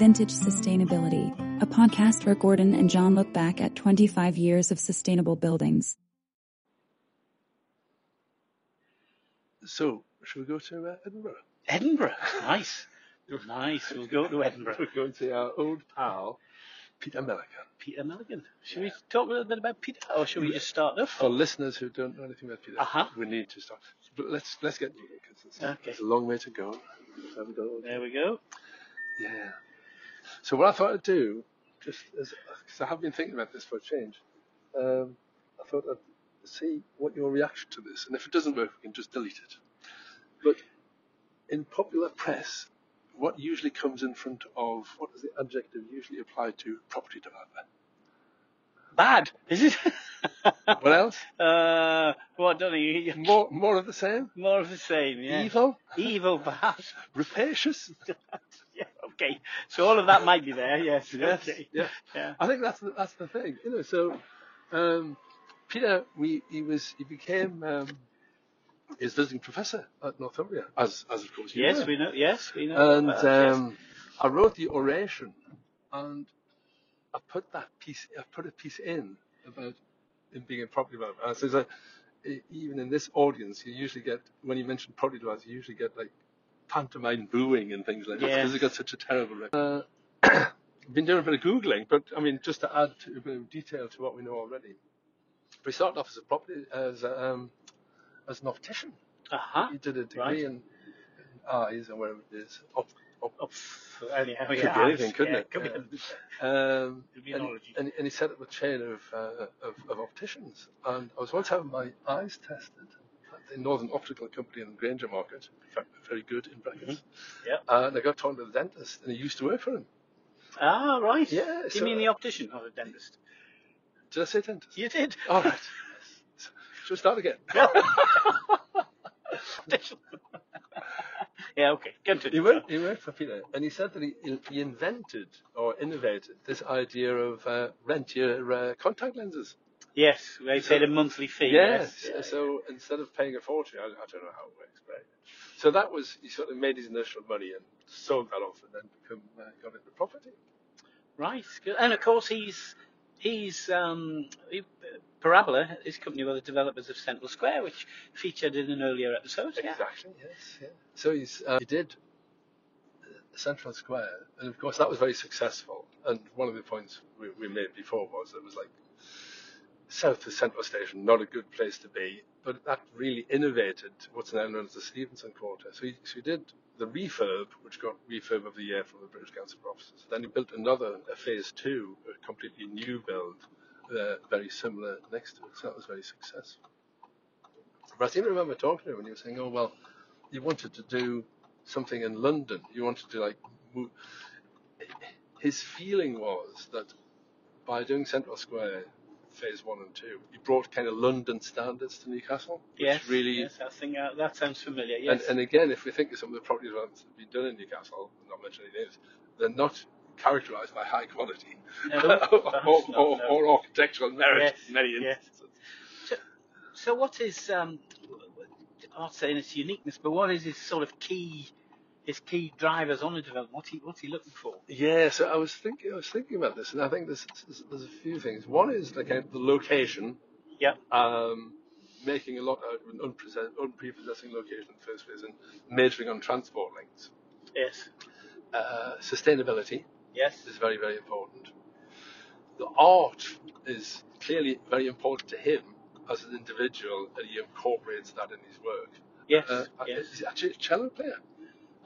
Vintage Sustainability, a podcast where Gordon and John look back at 25 years of sustainable buildings. So, should we go to uh, Edinburgh? Edinburgh, nice, nice. We'll go to Edinburgh. We're going to see our old pal, Peter Millican. Peter Millican. Should we talk a little bit about Peter, or should we just start off? For listeners who don't know anything about Peter, Uh-huh. we need to start. But let's let's get moving because it's, Okay. it's a long way to go. Have we got- There we go. Yeah. So what I thought I'd do, just as because I have been thinking about this for a change, um, I thought I'd see what your reaction to this, and if it doesn't work, we can just delete it. But in popular press, what usually comes in front of what is the adjective usually applied to property developer? Bad, is it? What else? uh, what don't you? More more of the same. More of the same, yeah. Evil, Evil, perhaps. rapacious. Okay. So all of that might be there. Yes. Yes, Okay. yeah. Yeah. I think that's the, that's the thing, you know. So, um, Peter, we he was he became um, his visiting professor at Northumbria, as as of course you Yes, were. we know. Yes, we know. And that, yes. um, I wrote the oration, and I put that piece I put a piece in about him being a property developer. And so e- even in this audience, you usually get when you mention property developers, you usually get like pantomime booing and things like that because it got such a terrible. Rep. Uh, I've been doing a bit of googling, but I mean, just to add to, a bit of detail to what we know already. He started off as a property as a, um, as an optician. Uh-huh. He did a degree Right. in, in eyes or whatever it is. Op, op, Oh, anyhow, Could yeah, be anything, couldn't yeah, it? Could Yeah. be. Um, and, analogy. and, and he set up a chain of, uh, of, of opticians. And I was once having my eyes tested the Northern Optical Company in Grainger Market. In fact, very good in brackets. Yeah. And I got talking to the dentist, and he used to work for him. Ah, right. Yeah, Do you so- mean the optician or the dentist? Did I say dentist? You did. All right. Should we start again? Yeah. Okay. Continue. He worked, he worked for Peter, and he said that he, he invented or innovated this idea of uh, rent your uh, contact lenses. Yes, they paid a monthly fee. Yes. Yes. So instead of paying a fortune, I, I don't know how it works, but so that was he sort of made his initial money and sold that off, and then become uh, got into property. Right. And of course, he's he's um, he, Parabola, his company were the developers of Central Square, which featured in an earlier episode. Yeah. Exactly. Yes. Yeah. So he's uh, he did uh, Central Square, and of course that was very successful. And one of the points we, we made before was it was like south of Central Station, not a good place to be, but that really innovated what's now known as the Stephenson Quarter. So he, so he did the refurb, which got refurb of the year from the British Council for Offices. Then he built another, a phase two, a completely new build, uh, very similar next to it. So that was very successful. But I seem to remember talking to him and he was saying, oh, well, you wanted to do something in London. You wanted to like move. His feeling was that by doing Central Square phase one and two, You brought kind of London standards to Newcastle. Yes. really. Yes. I think uh, that sounds familiar. And, Yes. and again, if we think of some of the property developments that have been done in Newcastle, not mentioning names, they're not characterised by high quality No, or, not, or, no. or architectural merit Yes, in many yes. So, so what is um, I'm not saying it's uniqueness, but what is his sort of key, his key drivers on a development? What's he what's he looking for? Yeah, so I was thinking, I was thinking about this, and I think there's there's, there's a few things. One is like the location, Yeah. um, making a lot out of an unprepossessing location in the first place, and majoring on transport links. Yes. Uh, sustainability Yes. is very very important. The art is clearly very important to him as an individual, and he incorporates that in his work. Yes. Uh, yes. He's actually a cello player.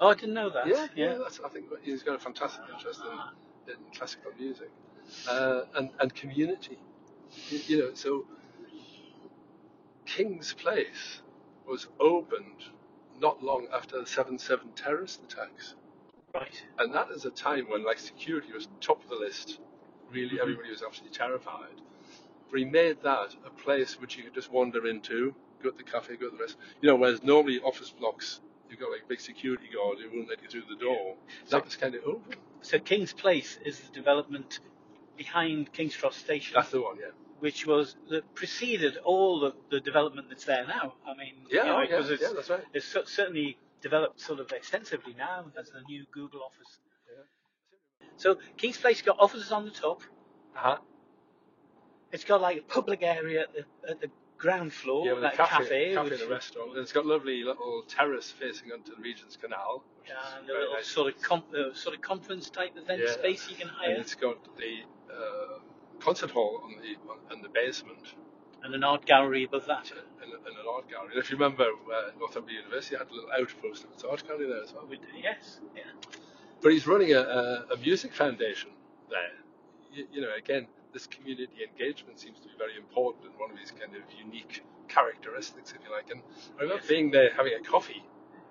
Oh, I didn't know that. Yeah, yeah. yeah. that's, I think he's got a fantastic interest in, in classical music uh, and and community. You, you know, so King's Place was opened not long after the seven seven terrorist attacks, Right. and that is a time when like security was top of the list. Really, Mhm. everybody was absolutely terrified. But he made that a place which you could just wander into, go to the cafe, go to the rest. You know, whereas normally office blocks, you've got like big security guards who won't let you through the door. So- That was kind of open. So King's Place is the development behind King's Cross Station, That's the one, yeah. which was that preceded all the, the development that's there now. I mean, Yeah, you know, yeah, because it's, yeah, that's right. it's cer- certainly developed sort of extensively now as the new Google office. Yeah. So King's Place got offices on the top. Uh-huh. It's got like a public area at the, at the ground floor, Yeah, like cafe, cafe, cafe and a restaurant. And it's got lovely little terrace facing onto the Regent's Canal. and a little nice. sort of com- uh, sort of conference type event Yeah. space you can hire. And it's got the uh, concert hall on the on, on the basement and an art gallery above that. and, and an art gallery. And if you remember, uh, Northumbria University had a little outpost of its art gallery there as well. With, yes, yeah. But he's running a, a, a music foundation there. You, you know, again, this community engagement seems to be very important and one of these kind of unique characteristics, if you like. And I remember Yes. being there having a coffee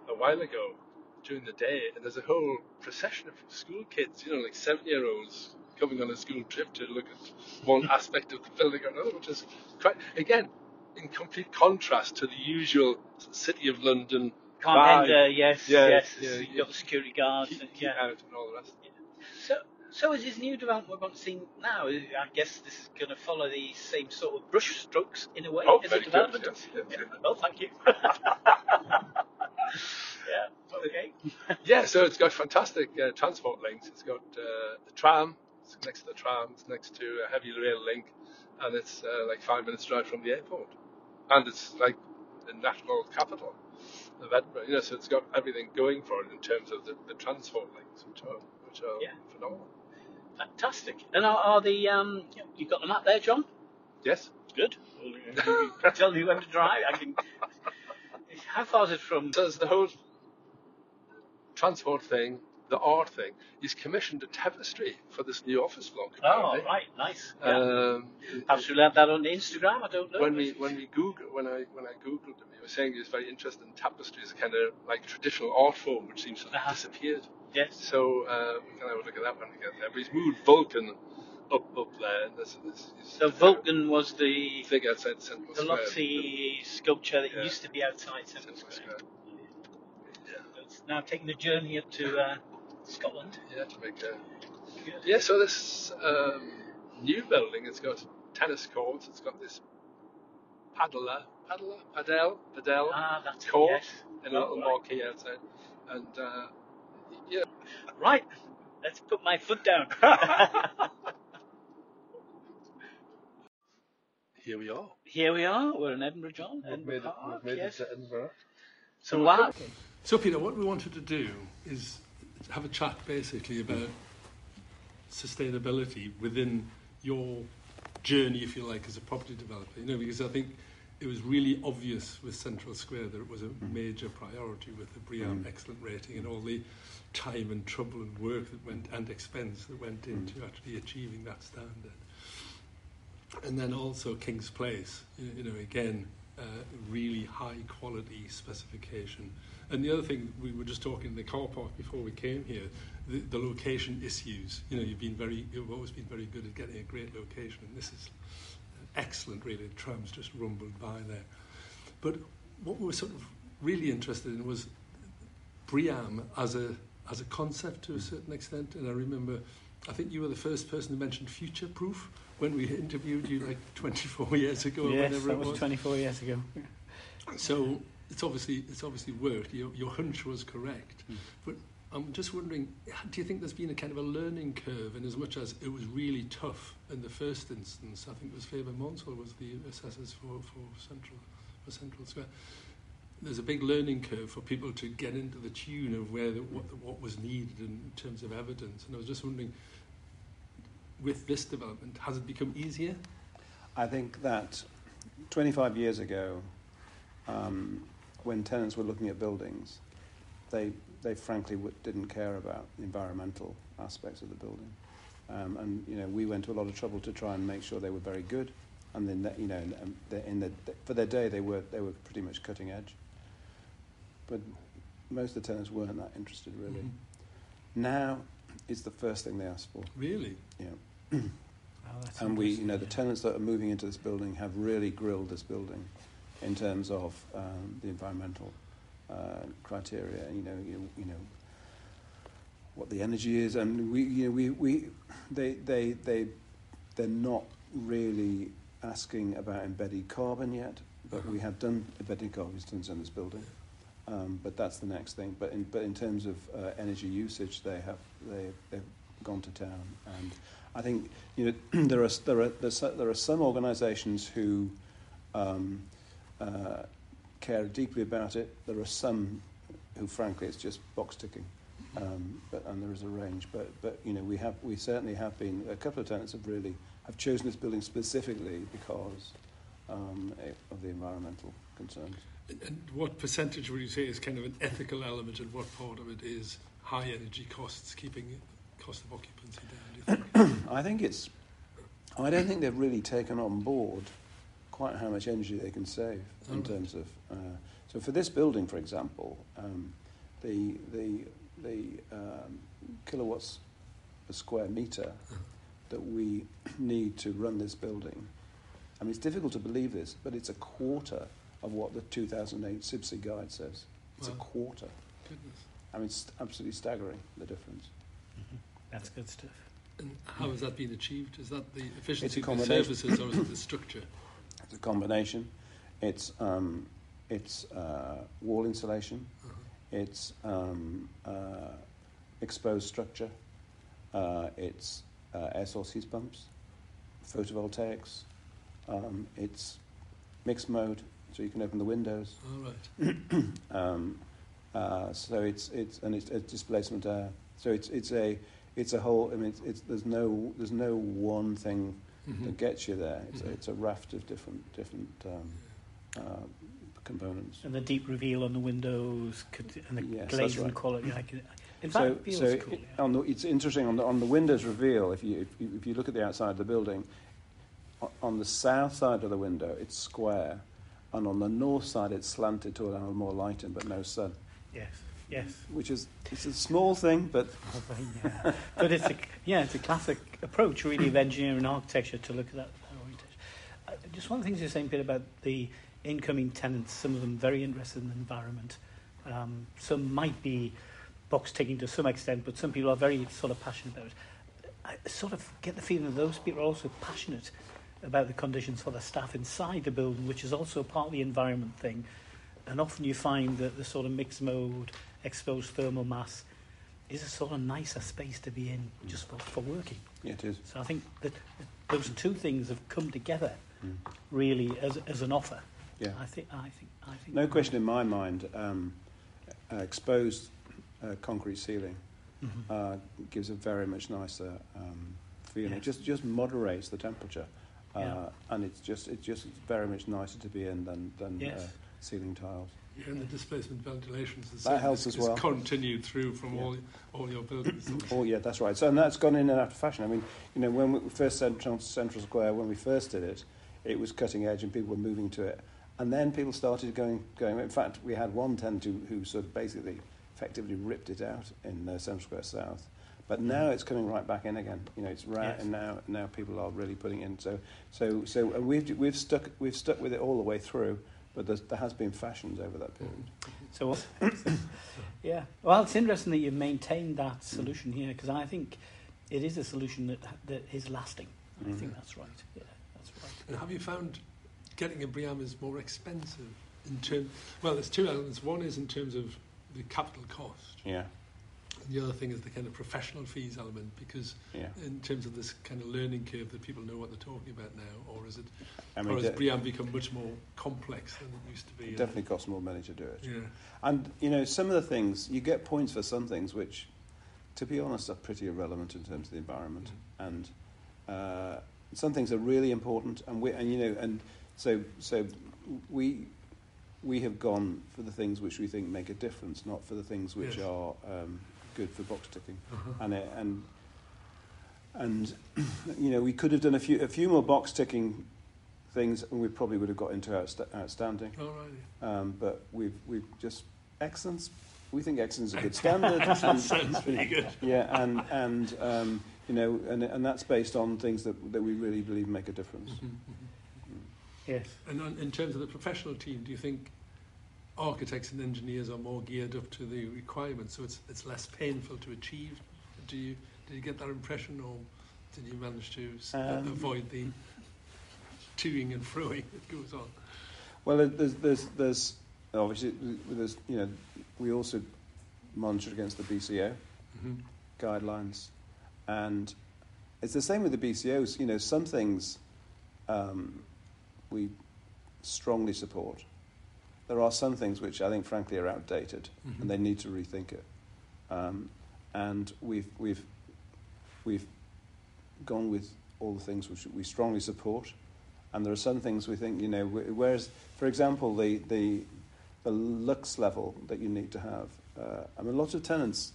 a while ago during the day, and there's a whole procession of school kids, you know, like seven year olds coming on a school trip to look at one aspect of the building or another, which is quite, again, in complete contrast to the usual City of London Can't enter, yes, Yeah, yes. yeah, You've got the security guards. keep, and, yeah. out and all the rest. So, so is his new development we're going to see now? I guess this is going to follow the same sort of brush strokes in a way Oh, as a good, development. yes, yes, Yeah. Well, thank you. yeah. Okay. Yeah, so it's got fantastic uh, transport links. It's got uh, the tram, it's next to the tram, it's next to a heavy rail link, and it's uh, like five minutes drive from the airport. And it's like the national capital of Edinburgh, you know, so it's got everything going for it in terms of the, the transport links, which are, which are Yeah. phenomenal. Fantastic. And are, are the um? You've got them up there, John. Yes? Good. You tell me when to drive. I can. How far is it from? So the whole transport thing, the art thing. He's commissioned a tapestry for this new office block. Oh, apparently. right, nice. Yeah. Um, Perhaps we'll have that on Instagram. I don't know. when we when we Google when I when I googled him, he was saying he was very interested in tapestry as a kind of like traditional art form, which seems to have Uh-huh. disappeared. Yes. So uh, we can have a look at that one again. But he's moved Vulcan up up there. And this, this, So Vulcan was the thing outside Central Square the Square. Sculpture that Yeah. used to be outside Central Central Square. Square. Yeah, It's now taking the journey up to uh, Scotland. yeah, to make a Good. yeah. So this um, new building, it's got tennis courts. It's got this paddler, paddler, padel, padel Ah, it, court yes. and a little marquee outside. And uh, yeah, Right, let's put my foot down. here we are. Here we are. We're in Edinburgh, John. We've Edinburgh made it, Park, we've made yes. it to Edinburgh. So wow. So, Peter, what we wanted to do is have a chat basically about sustainability within your journey, if you like, as a property developer. You know, because I think it was really obvious with Central Square that it was a mm-hmm. major priority with the BREEAM mm-hmm. excellent rating and all the time and trouble and work that went and expense that went mm-hmm. into actually achieving that standard. And then also King's Place, you you know, again, uh, really high quality specification. And the other thing, we were just talking in the car park before we came here, the, the location issues. You know, you've been very, you've always been very good at getting a great location, and this is excellent, really. The trams just rumbled by there. But what we were sort of really interested in was BREEAM as a as a concept to a certain extent. And I remember, I think you were the first person who mentioned future proof when we interviewed you like 24 years ago Yes, whenever that it was was. 24 years ago. So it's obviously it's obviously worked. Your, your hunch was correct. Mm. But I'm just wondering, do you think there's been a kind of a learning curve in as much as it was really tough in the first instance? I think it was Faber Maunsell was the assessors for, for Central for Central Square. There's a big learning curve for people to get into the tune of where the, what, what was needed in terms of evidence. And I was just wondering, with this development, has it become easier? I think that 25 years ago, um, when tenants were looking at buildings, they, they frankly w- didn't care about the environmental aspects of the building. Um, and, you know, we went to a lot of trouble to try and make sure they were very good. And then, that, you know, and they- in the, for their day, they were, they were pretty much cutting edge. But most of the tenants weren't that interested, really. Mhm. Now, it's the first thing they ask for. Really? Yeah. Oh, And we, you know, the tenants that are moving into this building have really grilled this building in terms of um, the environmental uh, criteria. You know, you, you know what the energy is, and we, you know, we, we, they, they, they, they're not really asking about embedded carbon yet, but we have done embedded carbon stunts in this building. Um, but that's the next thing. But in, but in terms of uh, energy usage, they have they, they've gone to town. And I think you know there are there are there are some organisations who um, uh, care deeply about it. There are some who, frankly, it's just box ticking. Um, but, and there is a range, but, but you know we have we certainly have been a couple of tenants have really have chosen this building specifically because um, of the environmental concerns. And, what percentage would you say is kind of an ethical element, and what part of it is high energy costs, keeping cost of occupancy down? Do you think? I think it's. I don't think they've really taken on board quite how much energy they can save in Alright. terms of. Uh, so for this building, for example, um, the the the um, kilowatts per square meter that we need to run this building. I mean, it's difficult to believe this, but it's a quarter of what the 2008 CIBSE guide says. It's a quarter. Goodness. I mean, it's absolutely staggering the difference. That's good stuff. And how has that been achieved? Is that the efficiency of the combination. services, or is it the structure? It's a combination. It's um, it's uh, wall insulation. Uh-huh. It's um, uh, exposed structure. Uh, it's uh, air source heat pumps, photovoltaics. Um, it's mixed mode, so you can open the windows. All right. Um, uh, so it's it's and it's, it's displacement air. So it's it's a it's a whole. I mean, it's, it's there's no there's no one thing Mhm. that gets you there. It's, a, Mhm. it's a raft of different different um, uh, components. And the deep reveal on the windows could, and the Yes, glazing right. quality. In so, fact, so cool. it- yeah. on the, it's interesting on the on the windows reveal. If you if you, if you look at the outside of the building, on the south side of the window it's square, and on the north side it's slanted to allow more light in, but no sun. Yes, yes. Which is it's a small thing, but yeah. but it's a yeah, it's a classic approach really of engineering and architecture to look at that, that orientation. Uh, just one the things you're saying, Peter, about the incoming tenants. Some of them very interested in the environment. Um, some might be box ticking to some extent, but some people are very sort of passionate about it. I sort of get the feeling that those people are also passionate about the conditions for the staff inside the building, which is also part of the environment thing. And often you find that the sort of mixed mode, exposed thermal mass is a sort of nicer space to be in just for, for working. yeah, it is. So I think that those two things have come together Mm. really as, as an offer. Yeah. I think, I think, I think. No question in my mind. Um, uh, exposed uh, concrete ceiling Mhm. uh, gives a very much nicer um, feeling. It Yes. just just moderates the temperature, uh, Yeah. and it's just it's just very much nicer to be in than than Yes. uh, ceiling tiles. Yeah, and the displacement ventilation is, That helps is, as well. is continued through from Yeah. all all your buildings. Oh yeah, that's right. So and that's gone in and out of fashion. I mean, you know, when we first Central, Central Square, when we first did it, it was cutting edge and people were moving to it. And then people started going, going. In fact, we had one tenant who, who sort of basically, effectively ripped it out in uh, Central Square South. But mm. now it's coming right back in again. You know, it's right, Yes. and now now people are really putting in. So so so uh, we've we've stuck we've stuck with it all the way through. But there has been fashions over that period. So, yeah. Well, it's interesting that you've maintained that solution here because I think it is a solution that that is lasting. I mm-hmm. think that's right. Yeah, that's right. And have you found getting a BREEAM is more expensive in terms? Well, there's two elements. One is in terms of the capital cost. Yeah, And the other thing is the kind of professional fees element, because yeah. in terms of this kind of learning curve that people know what they're talking about now, or is it, I or has de- BREEAM become much more complex than it used to be? it definitely costs more money to do it. Yeah. And you know, some of the things you get points for some things which, to be honest, are pretty irrelevant in terms of the environment. And uh, some things are really important, and we and you know, and so so we we have gone for the things which we think make a difference, not for the things which Yes. are um, good for box ticking. Uh-huh. And it, and and you know, we could have done a few a few more box ticking things, and we probably would have got into outsta- outstanding. All right. Um, but we've we've just excellence. We think excellence is a good standard. And, sounds pretty good. yeah, and and um, you know, and and that's based on things that that we really believe make a difference. Mhm, mhm. Yes. And on, in terms of the professional team, do you think architects and engineers are more geared up to the requirements, so it's it's less painful to achieve? Do you did you get that impression, or did you manage to Um, avoid the toing and froing that goes on? Well, there's there's there's obviously there's you know we also monitor against the BCO Mm-hmm. guidelines, and it's the same with the BCOs. You know, some things um, we strongly support. There are some things which I think, frankly, are outdated, Mhm. and they need to rethink it. Um, and we've we've we've gone with all the things which we strongly support, and there are some things we think you know. Whereas, for example, the the the lux level that you need to have. Uh, I mean, lots of tenants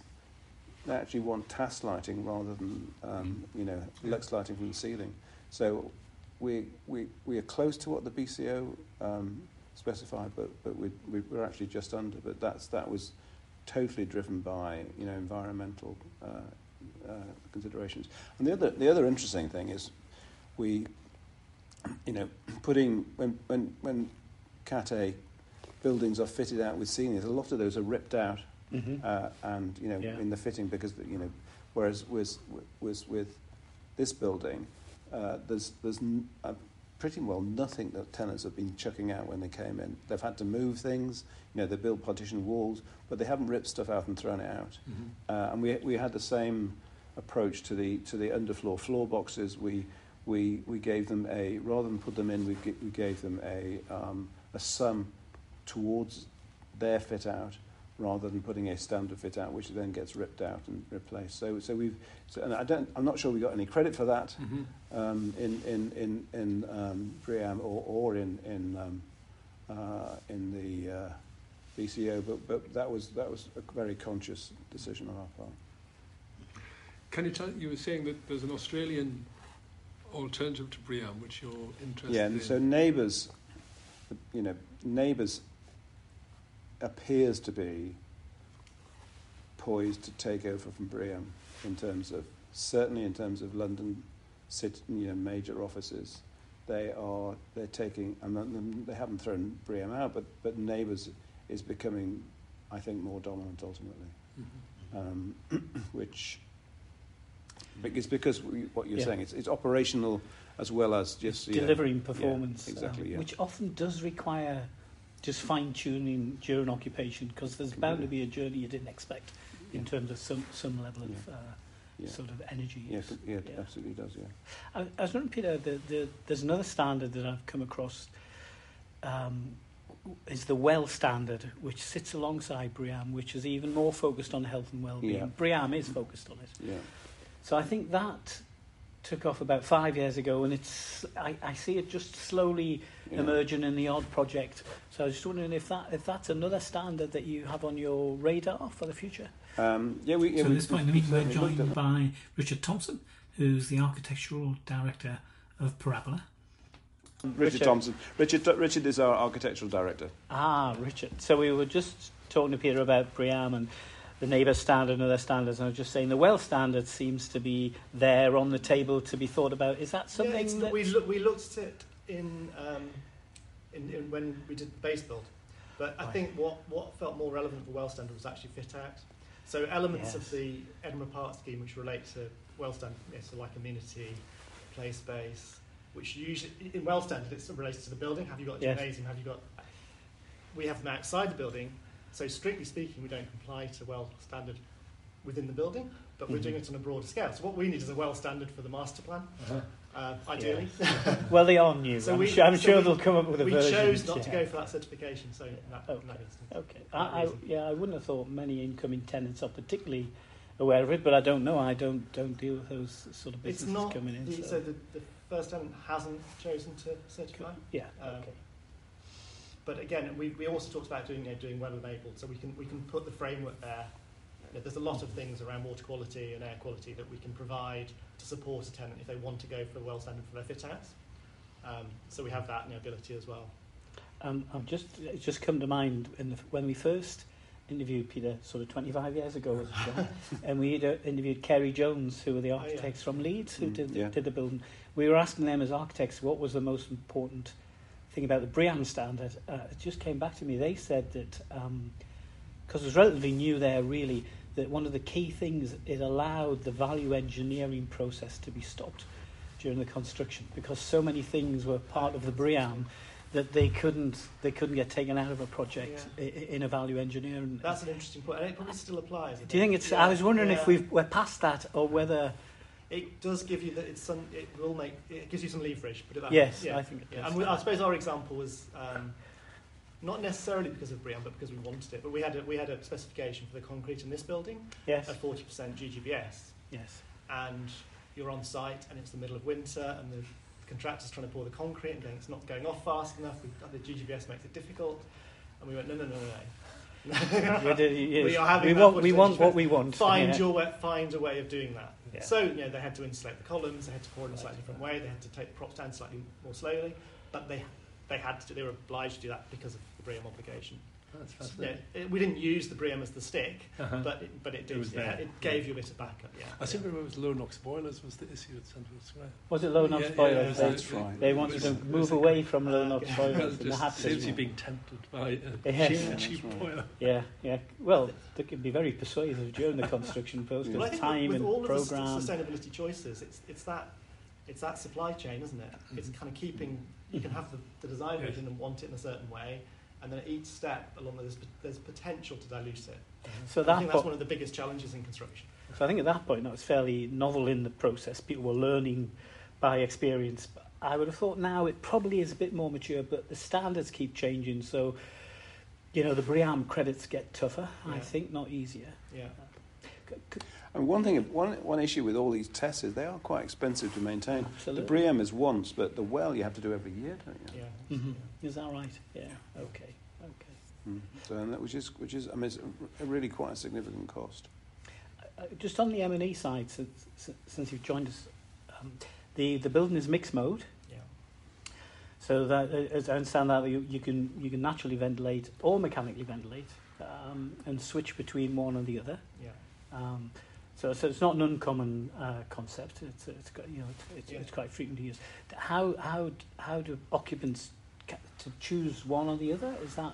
they actually want task lighting rather than um, you know lux lighting from the ceiling. So we we we are close to what the BCO um, specified, but but we, we we're actually just under. But that's that was totally driven by you know environmental uh, uh, considerations. And the other the other interesting thing is we you know putting when when when Cat A buildings are fitted out with ceilings, a lot of those are ripped out Mm-hmm. uh, and you know Yeah. in the fitting because you know whereas was was with this building uh, there's there's n- uh, pretty well nothing that tenants have been chucking out when they came in. They've had to move things you know they build partition walls but they haven't ripped stuff out and thrown it out. Mhm. uh, and we we had the same approach to the to the underfloor floor boxes. We we we gave them a rather than put them in we g- we gave them a um, a sum towards their fit out rather than putting a standard fit out which then gets ripped out and replaced so so we've so, and I don't I'm not sure we got any credit for that Mhm. um, in in in in um, BREEAM or or in in um, uh, in the uh, BCO but but that was that was a very conscious decision on our part Can you tell? You were saying that there's an Australian alternative to BREEAM, which you're interested Yeah, in. and so NABERS, you know, NABERS appears to be poised to take over from BREEAM in terms of certainly in terms of London, city, you know, major offices. They are they're taking. Mean, they haven't thrown BREEAM out, but but NABERS is becoming, I think, more dominant ultimately, Mhm. um, which. It's because we, what you're Yeah. saying. It's, it's operational as well as just yeah, delivering yeah, performance, exactly, um, yeah. which often does require just fine tuning during occupation because there's bound to be a journey you didn't expect in Yeah. terms of some some level of Yeah. uh, Yeah. sort of energy. Yeah, use. yeah, it absolutely does. Yeah. I, I was wondering, Peter, the, the, there's another standard that I've come across. Um, is the well standard, which sits alongside BREEAM, which is even more focused on health and well-being. Yeah. BREEAM is focused on it. Yeah. So I think that took off about five years ago, and it's I, I see it just slowly yeah. emerging in the odd project. So I was just wondering if that if that's another standard that you have on your radar for the future. Um, yeah, we. Yeah, so at we, this point, we, we're certainly joined by Richard Thompson, who's the architectural director of Parabola. Richard, Richard. Thompson. Richard. Richard is our architectural director. Ah, Richard. So we were just talking to Peter about BREEAM and the neighbour standard and other standards, and I was just saying the well standard seems to be there on the table to be thought about. Is that something it's- that we, look, we looked at it in, um, in, in when we did the base build, but I Right. think what, what felt more relevant for well standard was actually fit out. So elements Yes. of the Edinburgh Park scheme which relate to well standard, yeah, so like amenity, play space, which usually in well standard it's related to the building. Have you got a Yes. gymnasium? Have you got? We have them outside the building, so strictly speaking, we don't comply to well standard within the building, but we're doing it on a broader scale. So what we need is a well standard for the master plan, uh, ideally. well they are new. So I'm, we- sure, I'm so sure we- they'll come up with a we version. chose not to go for that certification, so that, in that Okay. instance. Okay. I, I, yeah, I wouldn't have thought many incoming tenants are particularly aware of it, but I don't know. I don't don't deal with those sort of businesses coming in. the, so, so the, the first tenant hasn't chosen to certify. yeah. um, okay. But again, we, we also talked about doing you know, doing well enabled, so we can we can put the framework there. You know, there's a lot of things around water quality and air quality that we can provide to support a tenant if they want to go for a well standard for their fit outs. Um, so we have that you the ability as well. Um, I've just it's just come to mind in the, when we first interviewed Peter, sort of 25 years ago, was it, and we uh, interviewed Carey Jones, who were the Oh, yeah. architects from Leeds, who Mm, did, yeah. did the building. We were asking them as architects what was the most important thing about the BREEAM standard. Uh, it just came back to me. They said that because it was relatively new there, really, that one of the key things it allowed the value engineering process to be stopped during the construction because so many things were part of the BREEAM that they couldn't they couldn't get taken out of a project i in a value engineering. That's an interesting point, and it probably still applies. Do you think it's? Yeah, I was wondering yeah. if we've, we're past that, or whether it does give you that. It's some. It will make. It gives you some leverage. Put it that Yes, way. I think it does. And we, I suppose our example was um, not necessarily because of BREEAM, but because we wanted it. But we had a, we had a specification for the concrete in this building Yes, at 40% GGBS, yes. and you're on site, and it's the middle of winter, and the contractor's trying to pour the concrete and going, it's not going off fast enough. The GGBS makes it difficult, and we went, no, no, no, no, no. We, did, yes. We are having we want, we want what we want. find yeah. your way, find a way of doing that. Yeah. So you know they had to insulate the columns, they had to pour in a slightly different way, they had to take the props down slightly more slowly, but they they had to they were obliged to do that because of the BREEAM obligation. That's Yeah, it, we didn't use the BREEAM as the stick, Uh-huh. but it, but it did. It was yeah, it gave you a bit of backup. Yeah, I seem yeah. to remember it was low NOx boilers was the issue at Central Square. Was it low NOx Yeah, yeah, boilers? they, That's right. they wanted was- to move away from low NOx Okay. boilers. Well, and just seems to be being tempted by a Yes. cheap, Yeah, cheap right. boiler. Yeah, yeah. Well, they can be very persuasive during the construction process. Well, I think time with, with and all of the sustainability choices, it's it's that it's that supply chain, isn't it? It's kind of keeping. You can have the, the design Yes. vision and want it in a certain way, and then at each step along there's there's potential to dilute it. So I think that's po- one of the biggest challenges in construction. So I think at that point that was fairly novel in the process. People were learning by experience. I would have thought now it probably is a bit more mature, but the standards keep changing. So, you know, the BREEAM credits get tougher, I think, not easier. Yeah. Uh, c- c- And one thing, one, one issue with all these tests is they are quite expensive to maintain. The Absolutely. BREEAM is once, but the well you have to do every year, don't you? Yeah. Mhm. Is that right? Yeah. Okay. Okay. Mm. So, and that, which is, which is, I mean, it's a, really quite a significant cost. Uh, just on the M and E side, since, since- since you've joined us, um, the the building is mixed mode. Yeah. So that, uh, as I understand that, you, you can you can naturally ventilate or mechanically ventilate um, and switch between one and the other. Yeah. Um, so, so it's not an uncommon uh, concept. It's, it's you know it's, Yeah. it's quite frequently used. How how how do occupants ca- to choose one or the other? Is that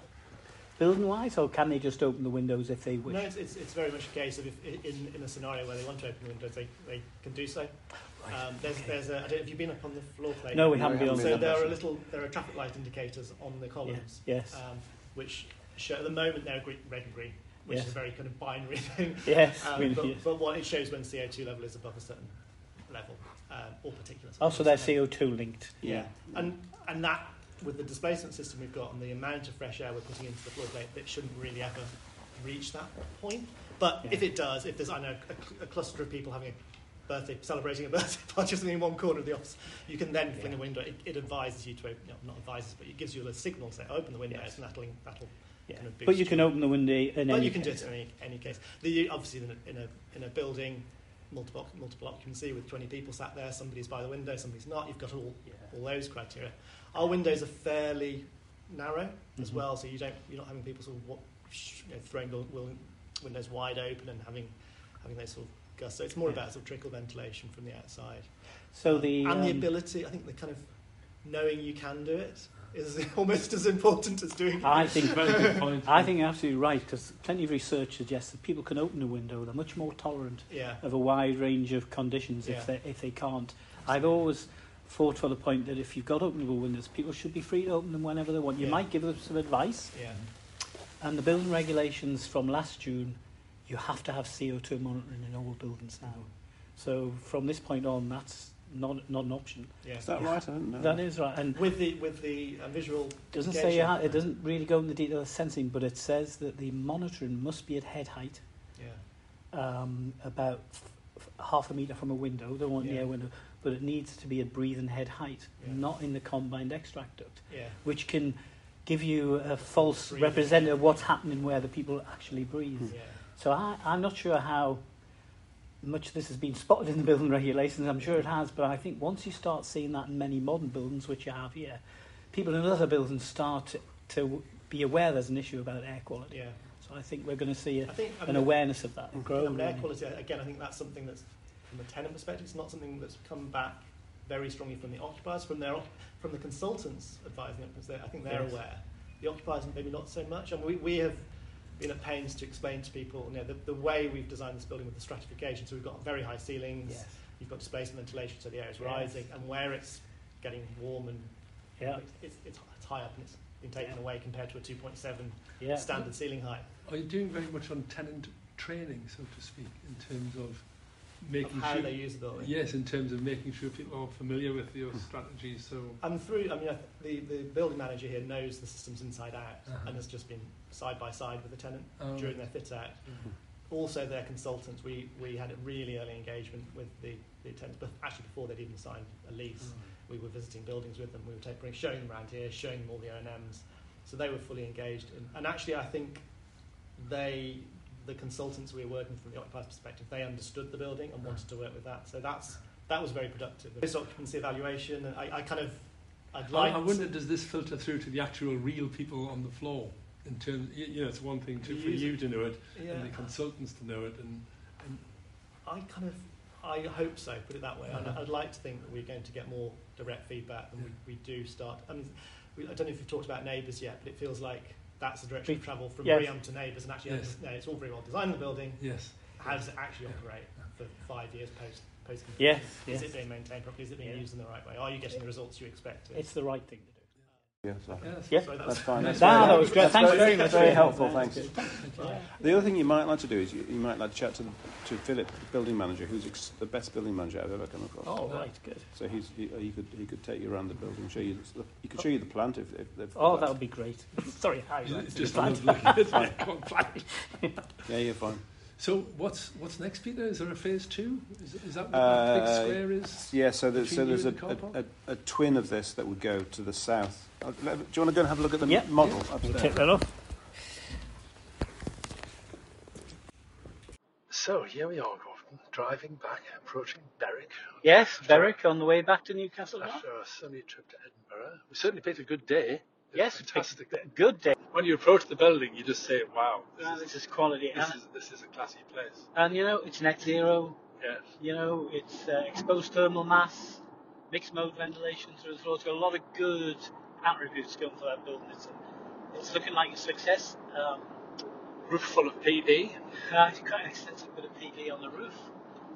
building wise, or can they just open the windows if they wish? No, it's, it's, it's very much a case of if in, in a scenario where they want to open the windows, they, they can do so. Um, there's, okay. there's a, I don't if you've been up on the floor plate. no, we haven't we been So been the up there are little there are traffic light indicators on the columns, Yes. um, which show at the moment they're green, red and green, which Yes. is a very kind of binary thing. Yes. Um, we- but, yes. but what it shows when CO2 level is above a certain level um, or particular. Oh, so they're CO2 linked. Yeah, and and that with the displacement system we've got and the amount of fresh air we're putting into the floor plate, it shouldn't really ever reach that point. But Yeah. if it does, if there's I know a, a cluster of people having a birthday, celebrating a birthday party or something in one corner of the office, you can then fling Yeah. a window. It, it advises you to open, no, not advises, but it gives you a signal to say open the windows, Yes. and that'll that'll. Yeah. Kind of But you can open the window in But any you can do case. it in any, any case. The, obviously, in a, in a in a building, multiple multiple occupancy with 20 people sat there, somebody's by the window, somebody's not. You've got all Yeah. all those criteria. Our windows are fairly narrow as Mhm. well, so you don't you're not having people sort of sh- you know, throwing windows wide open and having having those sort of gusts. So it's more Yeah. about sort of trickle ventilation from the outside. So the and the um, ability, I think, the kind of knowing you can do it is almost as important as doing it. I think Very good point. I think you're absolutely right because plenty of research suggests that people can open a window. They're much more tolerant yeah, of a wide range of conditions Yeah. if they if they can't. I've always fought for the point that if you've got openable windows, people should be free to open them whenever they want. You Yeah. might give them some advice, yeah, and the building regulations from last June, you have to have CO2 monitoring in all buildings now. So from this point on, that's not not an option. yeah. Is that right? I don't know. That is right, and With the with the uh, visual doesn't say you ha- it doesn't really go into the detail of sensing, but it says that the monitoring must be at head height. Yeah, um, about f- f- half a metre from a window, the one Yeah. near window, but it needs to be at breathing head height, Yeah. not in the combined extract duct, yeah, which can give you a false representative of what's happening where the people actually breathe. yeah. So I, I'm not sure how much of this has been spotted in the building regulations. I'm sure it has, but I think once you start seeing that in many modern buildings, which you have here, people in other buildings start to, to be aware there's an issue about air quality. yeah. So I think we're going to see a, I think I an mean, awareness of that I grow. mean, air quality again. I think that's something that's from a tenant perspective. It's not something that's come back very strongly from the occupiers, from their from the consultants advising them. Because I think they're Yes. aware. The occupiers maybe not so much. And we, we have been at pains to explain to people you know, the, the way we've designed this building with the stratification. So we've got very high ceilings. Yes. You've got displacement ventilation, so the air is Yes. rising, and where it's getting warm and Yeah. it's, it's, it's, it's high up and it's been taken Yeah. away compared to a 2.7 Yeah. standard ceiling height. Are you doing very much on tenant training, so to speak, in terms of making of how sure. they use the building. Yes, in terms of making sure people are familiar with your hmm. strategies. So And through, I mean, I th- the, the building manager here knows the systems inside out Uh-huh. and has just been side by side with the tenant Oh, during their fit out. Hmm. Also, their consultants, we, we had a really early engagement with the, the tenants, but actually before they'd even signed a lease, hmm. we were visiting buildings with them. We were take, bring, showing them around here, showing them all the O&Ms. So they were fully engaged. In, and actually, I think they, the consultants we were working from the occupier's perspective, they understood the building and wanted to work with that. So that's that was very productive. This occupancy evaluation, and I, I kind of, I'd like. I wonder, does this filter through to the actual real people on the floor? In terms, you know, it's one thing to, for you to know it yeah, and the consultants to know it, and, and I kind of, I hope so. Put it that way. I'd. I'd like to think that we're going to get more direct feedback, Yeah. we, we do start. I mean, we, I don't know if you've talked about NABERS yet, but it feels like that's the direction We- of travel from yes. BREEAM to NABERS, and actually, Yes. no, it's all very well designed the building. yes, How does it actually operate for five years post post? Yes, Is yes. it being maintained properly? Is it being Yeah. used in the right way? Are you getting the results you expected? It's the right thing to do. Yeah, so yes. Yeah. Sorry, that that's fine. That's No, very- that was great. that's Thanks very much. Very for your helpful. Thanks. good. The other thing you might like to do is you, you might like to chat to, the, to Philip, the building manager, who's ex- the best building manager I've ever come across. Oh, right, good. So he's, he, he could he could take you around the building, show you the, he could show you the plant if, if they've. Oh, that would be great. Sorry, Harry. Just, that's just the plan. lovely. It's very complex. Yeah, you're fine. So what's what's next, Peter? Is there a phase two? Is, is that what Uh, that big square is? Yeah, so, there's so there's a, the a, a, a twin of this that would go to the south. Uh, Do you want to go and have a look at the Yeah. model We'll upstairs? take that off. So here we are, Gordon, driving back, approaching Berwick. Yes, Berwick on the way back to Newcastle. After a sunny trip to Edinburgh. We certainly picked a good day. Yes, fantastic day. Good day. When you approach the building, you just say, wow, this, is, this is quality. this, And, is, this is a classy place. and you know, it's net zero. Yes. You know, it's uh, exposed thermal mass, mixed mode ventilation through the floor. It's got a lot of good attributes going for that building. It's, it's looking like a success. Um, Roof full of PV. uh, it's quite an extensive bit of PV on the roof.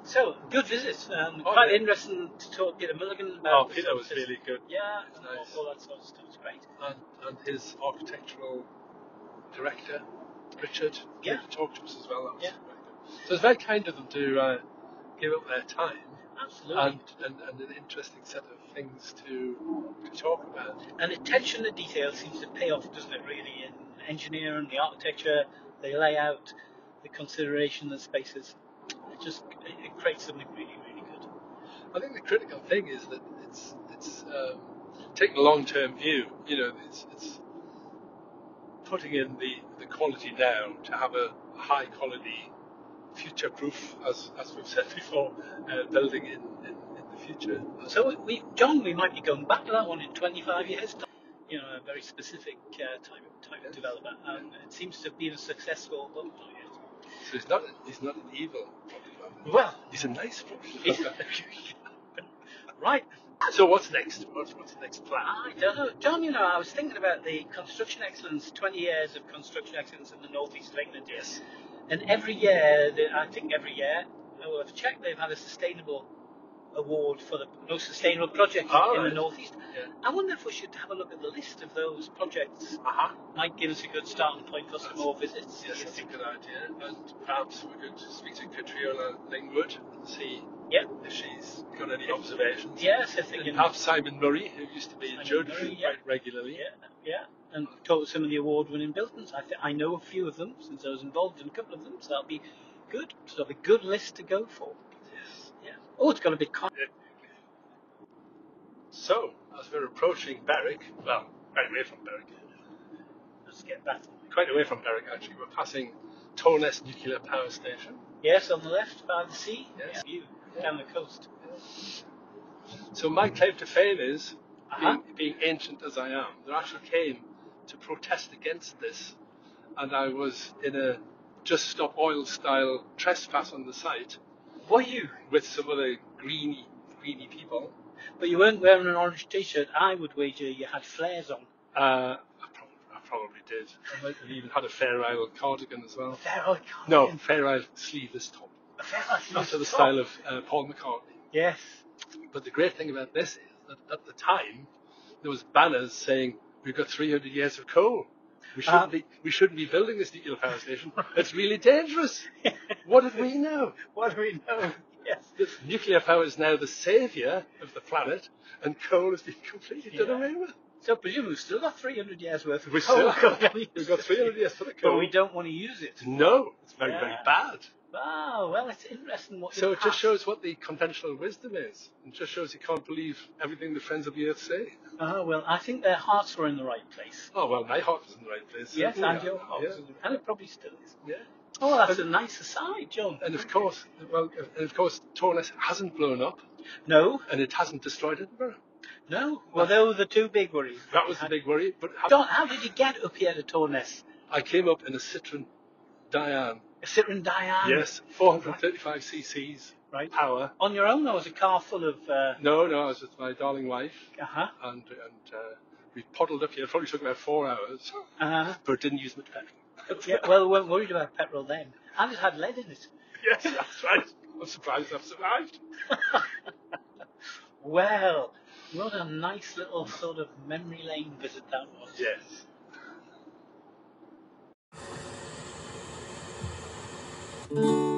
So, good visit. Um, Oh, quite yeah. interesting to talk to Peter Millican Oh, about. Peter was really good. Yeah, and nice. all, that sort of stuff. It's great. And, and his architectural director, Richard, came Yeah. to talk to us as well. That was Yeah. very good. So it's very kind of them to uh, give up their time Absolutely. and, and, and an interesting set of things to, to talk about. And attention to detail seems to pay off, doesn't it, really, in engineering, the architecture, the layout, the consideration of the spaces. It just creates something really, really good. I think the critical thing is that it's it's um, taking a long term view. You know, it's, it's putting in the, the quality now to have a high quality, future proof, as as we've said before, uh, building in, in, in the future. So we, John, we might be going back to that one in 25 years. time. You know, a very specific uh, type of type of development, and it seems to have been a successful. Oh, not yet. So it's not he's not an evil developer. Well, He's a nice He's- right. so what's next? What's what's the next plan? I don't know, John. You know, I was thinking about the construction excellence. 20 years of construction excellence in the northeast of England. Yes. And every year, I think every year, I've checked. They've had a sustainable award for the most sustainable project Oh, in right. the northeast. Yeah. I wonder if we should have a look at the list of those projects. Uh huh. Might give us a good starting point for some more visits. Yes, that's a good idea. And perhaps we could speak to Catriona Lingwood and see Yeah. if she's got any observations. Yes, I And perhaps Simon Murray, who used to be a Simon judge Murray, quite yeah. regularly. Yeah, yeah. And talk to some of the award-winning buildings. I, th- I know a few of them since I was involved in a couple of them, so that'll be good. So that'll be a good list to go for. Yeah. Oh, it's got a big con. So, as we're approaching Berwick, well, right away from Berwick, Let's get back. quite away from Berwick actually, we're passing Torness Nuclear Power Station. Yes, on the left by the sea. Yes. View down the coast. So my claim to fame is, Uh-huh. being, being ancient as I am, there actually came to protest against this, and I was in a just stop oil style trespass on the site Were you? with some other greeny, greeny people. But you weren't wearing an orange T-shirt. I would wager you had flares on. Uh, I, probably, I probably did. I might have even had a Fair Isle cardigan as well. Fair Isle cardigan? No. Fair Isle sleeveless top, A Fair Isle sleeveless after the top. style of uh, Paul McCartney. Yes. But the great thing about this is that at the time there was banners saying we've got 300 years of coal. We shouldn't Uh, be we shouldn't be building this nuclear power station. It's really dangerous. what did we know? What do we know? Yes. nuclear power is now the saviour of the planet, and coal has been completely done away with. So presumably we've still got 300 years worth of We coal. still we've got 300 years for the coal. But we don't want to use it. No, it's very, very bad. Oh, well, it's interesting what So it just shows what the conventional wisdom is. It just shows you can't believe everything the friends of the earth say. Oh, well, I think their hearts were in the right place. Oh, well, my heart was in the right place. Yes, and your heart. Yeah. was in the- And it probably still is. yeah. Oh, that's a nice aside, John. And of course, well, and of course, Torness hasn't blown up, No, and it hasn't destroyed Edinburgh. no. Well, those were the two big worries. That was the big worry. But ha- John, how did you get up here to Torness? I came up in a Citroen Dyane. A Citroen Dyane? Yes, 435 cc's Right. power. On your own, or was a car full of... Uh No, no, I was with my darling wife, huh. and and uh, we poddled up here. It probably took about four hours, Uh-huh. but it didn't use much petrol. Yeah, well, we weren't worried about petrol then. And it had lead in it. yes, that's right. I'm surprised I've survived. Well, what a nice little sort of memory lane visit that was. Yes. Thank